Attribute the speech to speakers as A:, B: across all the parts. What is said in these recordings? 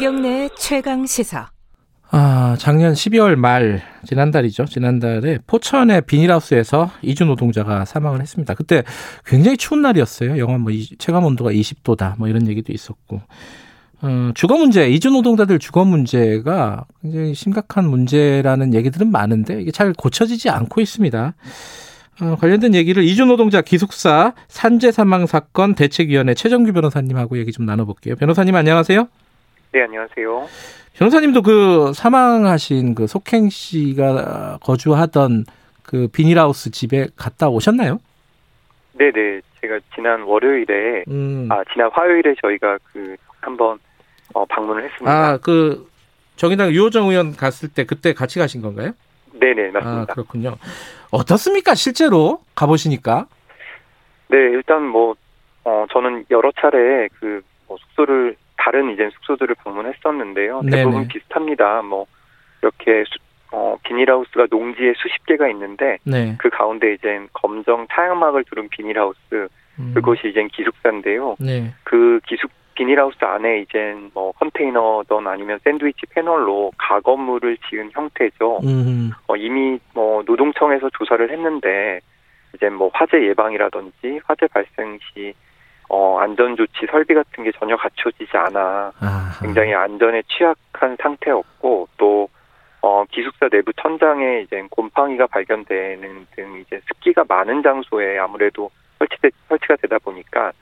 A: 김경래 최강 시사.
B: 아, 작년 12월 말, 지난달이죠. 지난달에 포천의 비닐하우스에서 이주 노동자가 사망을 했습니다. 그때 굉장히 추운 날이었어요. 영하 뭐 체감 온도가 20도다. 뭐 이런 얘기도 있었고. 어, 주거 문제, 이주 노동자들 주거 문제가 굉장히 심각한 문제라는 얘기들은 많은데 이게 잘 고쳐지지 않고 있습니다. 어, 관련된 얘기를 이주 노동자 기숙사 산재 사망 사건 대책위원회 최정규 변호사님하고 얘기 좀 나눠볼게요. 변호사님 안녕하세요.
C: 네, 안녕하세요.
B: 변호사님도 그 사망하신 그 속행 씨가 거주하던 그 비닐하우스 집에 갔다 오셨나요?
C: 네, 네. 제가 지난 월요일에 음. 아 지난 화요일에 저희가 그 한번 어, 방문을 했습니다.
B: 아, 그 정의당 유호정 의원 갔을 때 그때 같이 가신 건가요?
C: 네, 네, 맞습니다.
B: 아, 그렇군요. 어떻습니까? 실제로 가 보시니까?
C: 네, 일단 뭐 어, 저는 여러 차례 그 뭐 숙소를 다른 이제 숙소들을 방문했었는데요. 대부분 네네. 비슷합니다. 뭐 이렇게 수, 어, 비닐하우스가 농지에 수십 개가 있는데 네. 그 가운데 이제 검정 타양막을 두른 비닐하우스 음. 그것이 이제 기숙사인데요. 네. 그 기숙 비닐하우스 안에 이제 뭐 컨테이너든 아니면 샌드위치 패널로 가건물을 지은 형태죠. 음. 어, 이미 뭐 노동청에서 조사를 했는데 이제 뭐 화재 예방이라든지 화재 발생 시 어, 안전 조치 설비 같은 게 전혀 갖춰지지 않아 아하. 굉장히 안전에 취약한 상태였고 또 어, 기숙사 내부 천장에 이제 곰팡이가 발견되는 등 이제 습기가 많은 장소에 아무래도 설치돼, 설치가 되다 보니까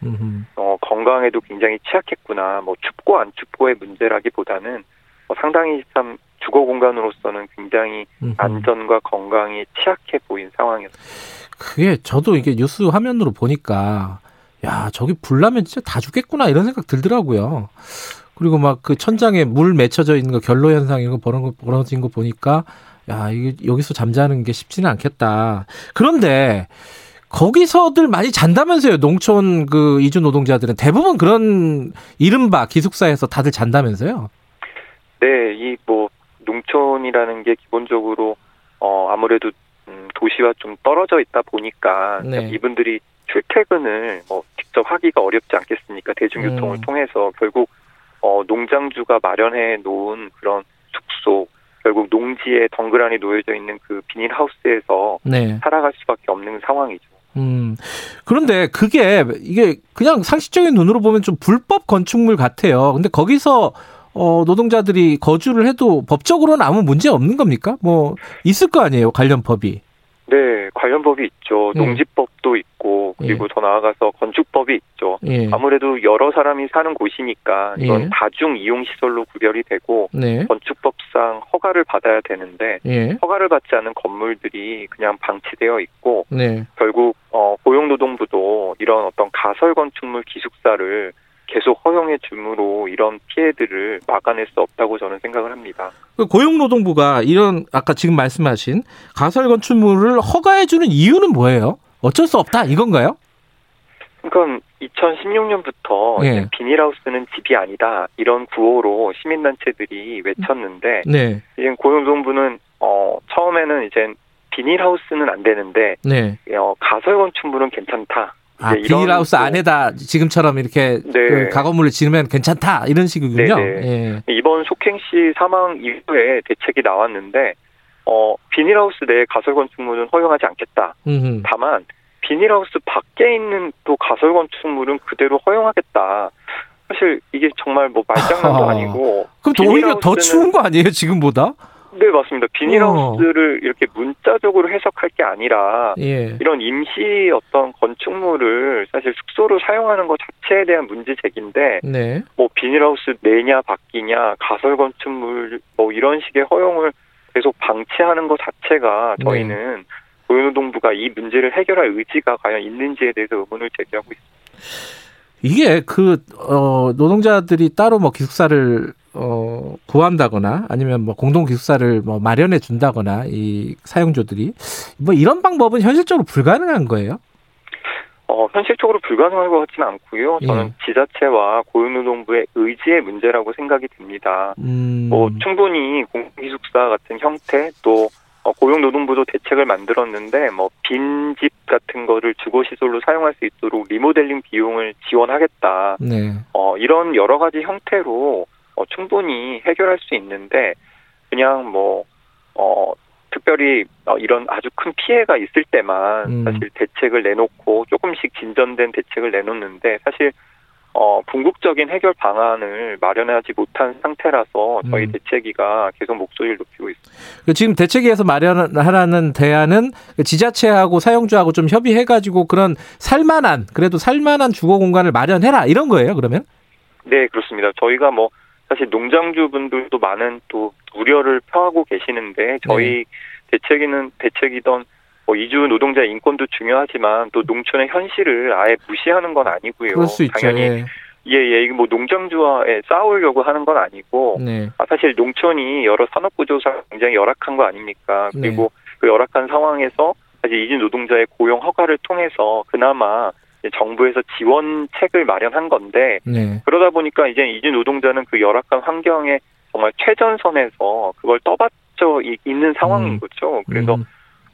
C: 어, 건강에도 굉장히 취약했구나. 뭐 춥고 안 춥고의 문제라기보다는 어, 상당히 참 주거 공간으로서는 굉장히 음흠. 안전과 건강이 취약해 보인 상황이었습니다.
B: 그게 저도 이게 뉴스 화면으로 보니까 야, 저기 불나면 진짜 다 죽겠구나 이런 생각 들더라고요. 그리고 막 그 천장에 물 맺혀져 있는 거 결로 현상 이런 거 벌어진 거 보니까 야, 이게 여기서 잠자는 게 쉽지는 않겠다. 그런데 거기서들 많이 잔다면서요. 농촌 그 이주 노동자들은 대부분 그런 이른바 기숙사에서 다들 잔다면서요.
C: 네, 이 뭐 농촌이라는 게 기본적으로 어 아무래도 음, 도시와 좀 떨어져 있다 보니까 네. 이분들이 출퇴근을 뭐 직접 하기가 어렵지 않겠습니까? 대중교통을 음. 통해서 결국 어, 농장주가 마련해 놓은 그런 숙소, 결국 농지에 덩그러니 놓여져 있는 그 비닐하우스에서 네. 살아갈 수밖에 없는 상황이죠.
B: 음. 그런데 그게 이게 그냥 상식적인 눈으로 보면 좀 불법 건축물 같아요. 근데 거기서 어, 노동자들이 거주를 해도 법적으로는 아무 문제 없는 겁니까? 뭐 있을 거 아니에요 관련 법이.
C: 네, 관련 법이 있죠. 예. 농지법도 있고 그리고 예. 더 나아가서 건축법이 있죠. 예. 아무래도 여러 사람이 사는 곳이니까 이건 예. 다중 이용 시설로 구별이 되고 네. 건축법상 허가를 받아야 되는데 예. 허가를 받지 않은 건물들이 그냥 방치되어 있고 네. 결국 어, 고용노동부도 이런 어떤 가설 건축물 기숙사를 계속 허용해 줌으로 이런 피해들을 막아낼 수 없다고 저는 생각을 합니다.
B: 그 고용노동부가 이런 아까 지금 말씀하신 가설 건축물을 허가해 주는 이유는 뭐예요? 어쩔 수 없다 이건가요?
C: 그러니까 2016년부터 예. 비닐하우스는 집이 아니다 이런 구호로 시민단체들이 외쳤는데 네. 이제 고용노동부는 어 처음에는 이제 비닐하우스는 안 되는데 네. 어, 가설 건축물은 괜찮다.
B: 아, 비닐하우스 안에다 지금처럼 이렇게 네. 그 가건물을 지으면 괜찮다 이런 식이군요.
C: 예. 이번 속행 씨 사망 이후에 대책이 나왔는데 어, 비닐하우스 내 가설 건축물은 허용하지 않겠다. 음흠. 다만 비닐하우스 밖에 있는 또 가설 건축물은 그대로 허용하겠다. 사실 이게 정말 뭐 말장난도 아, 아니고.
B: 그럼 오히려 더 추운 거 아니에요 지금보다?
C: 네, 맞습니다. 비닐하우스를 어. 이렇게 문자적으로 해석할 게 아니라 예. 이런 임시 어떤 건축물을 사실 숙소로 사용하는 것 자체에 대한 문제 제기인데 네. 뭐 비닐하우스 내냐 바뀌냐 가설 건축물 뭐 이런 식의 허용을 계속 방치하는 것 자체가 네. 저희는 네. 고용노동부가 이 문제를 해결할 의지가 과연 있는지에 대해서 의문을 제기하고 있습니다.
B: 이게 그 어, 노동자들이 따로 뭐 기숙사를 어, 구한다거나 아니면 뭐 공동 기숙사를 뭐 마련해 준다거나 이 사용자들이 뭐 이런 방법은 현실적으로 불가능한 거예요?
C: 어, 현실적으로 불가능할 것 같지는 않고요. 저는 예. 지자체와 고용노동부의 의지의 문제라고 생각이 듭니다. 음. 뭐 충분히 공기숙사 같은 형태 또 어, 고용노동부도 대책을 만들었는데 뭐 빈 집 같은 거를 주거 시설로 사용할 수 있도록 리모델링 비용을 지원하겠다. 네. 어, 이런 여러 가지 형태로 어, 충분히 해결할 수 있는데 그냥 뭐 어, 특별히 어, 이런 아주 큰 피해가 있을 때만 음. 사실 대책을 내놓고 조금씩 진전된 대책을 내놓는데 사실 어, 궁극적인 해결 방안을 마련하지 못한 상태라서 저희 음. 대책위가 계속 목소리를 높이고 있습니다.
B: 그 지금 대책위에서 마련하라는 대안은 그 지자체하고 사용주하고 좀 협의해가지고 그런 살만한 그래도 살만한 주거 공간을 마련해라 이런 거예요. 그러면?
C: 네 그렇습니다. 저희가 뭐 사실 농장주분들도 많은 또 우려를 표하고 계시는데 저희 네. 대책위는 대책이던 뭐 이주 노동자 인권도 중요하지만 또 농촌의 현실을 아예 무시하는 건 아니고요.
B: 그럴 수 있죠.
C: 당연히 예. 예, 예, 이게 뭐 농장주와 싸우려고 하는 건 아니고, 네. 아, 사실 농촌이 여러 산업구조상 굉장히 열악한 거 아닙니까? 네. 그리고 네. 그 열악한 상황에서 사실 이주 노동자의 고용 허가를 통해서 그나마 정부에서 지원책을 마련한 건데, 네. 그러다 보니까 이제 이주 노동자는 그 열악한 환경에 정말 최전선에서 그걸 떠받쳐 있는 상황인 음. 거죠. 그래서 음.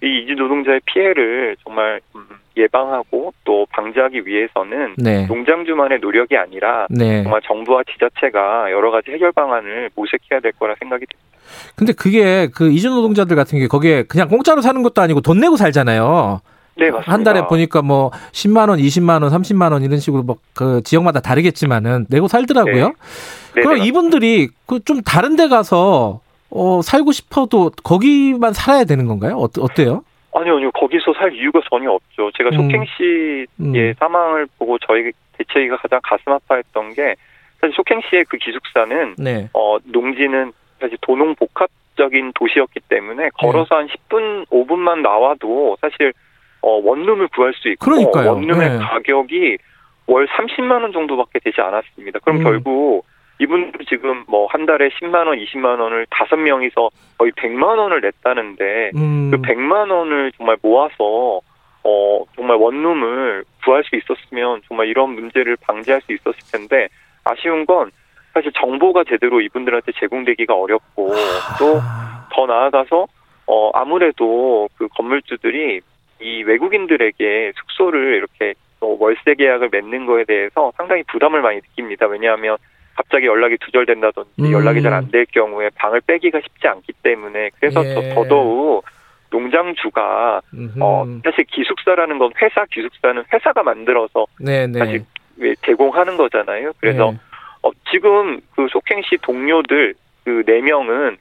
C: 이 이주 노동자의 피해를 정말 음, 예방하고 또 방지하기 위해서는 네. 농장주만의 노력이 아니라 네. 정말 정부와 지자체가 여러 가지 해결 방안을 모색해야 될 거라 생각이 듭니다.
B: 근데 그게 그 이주 노동자들 같은 게 거기에 그냥 공짜로 사는 것도 아니고 돈 내고 살잖아요.
C: 네, 맞습니다.
B: 한 달에 보니까 뭐 10만 원, 20만 원, 30만 원 이런 식으로 뭐그 지역마다 다르겠지만은 내고 살더라고요. 네. 네 그럼 네, 이분들이 그 좀 다른 데 가서 어, 살고 싶어도 거기만 살아야 되는 건가요? 어, 어때요?
C: 아니요, 아니요. 거기서 살 이유가 전혀 없죠. 제가 음. 속행 씨의 음. 사망을 보고 저희 대체위가 가장 가슴 아파했던 게 사실 속행 씨의 그 기숙사는 네. 어, 농지는 사실 도농 복합적인 도시였기 때문에 걸어서 네. 한 10분, 5분만 나와도 사실 어, 원룸을 구할 수 있고
B: 그러니까요.
C: 원룸의 네. 가격이 월 30만 원 정도밖에 되지 않았습니다. 그럼 음. 결국 이분들 지금 뭐 한 달에 10만 원, 20만 원을 다섯 명이서 거의 100만 원을 냈다는데 음. 그 100만 원을 정말 모아서 어 정말 원룸을 구할 수 있었으면 정말 이런 문제를 방지할 수 있었을 텐데 아쉬운 건 사실 정보가 제대로 이분들한테 제공되기가 어렵고 또 더 나아가서 어 아무래도 그 건물주들이 이 외국인들에게 숙소를 이렇게 월세 계약을 맺는 거에 대해서 상당히 부담을 많이 느낍니다. 왜냐하면 갑자기 연락이 두절된다든지 음. 연락이 잘 안 될 경우에 방을 빼기가 쉽지 않기 때문에 그래서 예. 더더욱 농장주가 어 사실 기숙사라는 건 회사 기숙사는 회사가 만들어서 네네. 네. 사실 제공하는 거잖아요. 그래서 네. 어, 지금 그 속행시 동료들 그 네 명은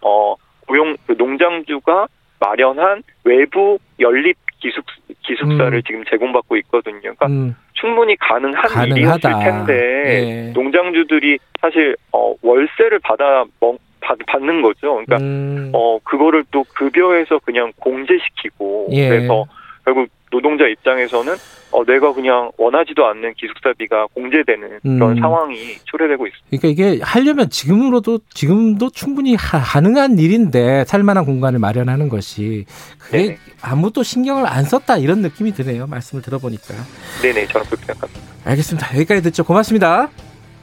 C: 어 고용 그 농장주가 마련한 외부 연립 기숙 기숙사를 음. 지금 제공받고 있거든요. 그러니까 음. 충분히 가능한 가능하다. 일이었을 텐데 예. 농장주들이 사실 어 월세를 받아 먹, 받, 받는 거죠. 그러니까 음. 어 그거를 또 급여에서 그냥 공제시키고 예. 그래서 결국 노동자 입장에서는 어, 내가 그냥 원하지도 않는 기숙사비가 공제되는 그런 음. 상황이 초래되고 있습니다.
B: 그러니까 이게 하려면 지금으로도 지금도 충분히 가능한 일인데 살만한 공간을 마련하는 것이 그게 네네. 아무도 신경을 안 썼다 이런 느낌이 드네요. 말씀을 들어보니까요.
C: 네네, 저는 그렇게 생각합니다.
B: 알겠습니다. 여기까지 듣죠. 고맙습니다.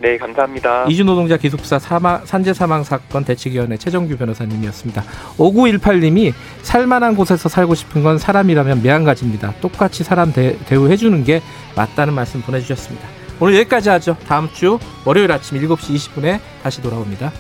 C: 네, 감사합니다.
B: 이주노동자 기숙사 사망, 산재 사망 사건 대책위원회 최정규 변호사님이었습니다. 5918님이 살만한 곳에서 살고 싶은 건 사람이라면 매한가지입니다. 똑같이 사람 대, 대우해주는 게 맞다는 말씀 보내주셨습니다. 오늘 여기까지 하죠. 다음 주 월요일 아침 7시 20분에 다시 돌아옵니다.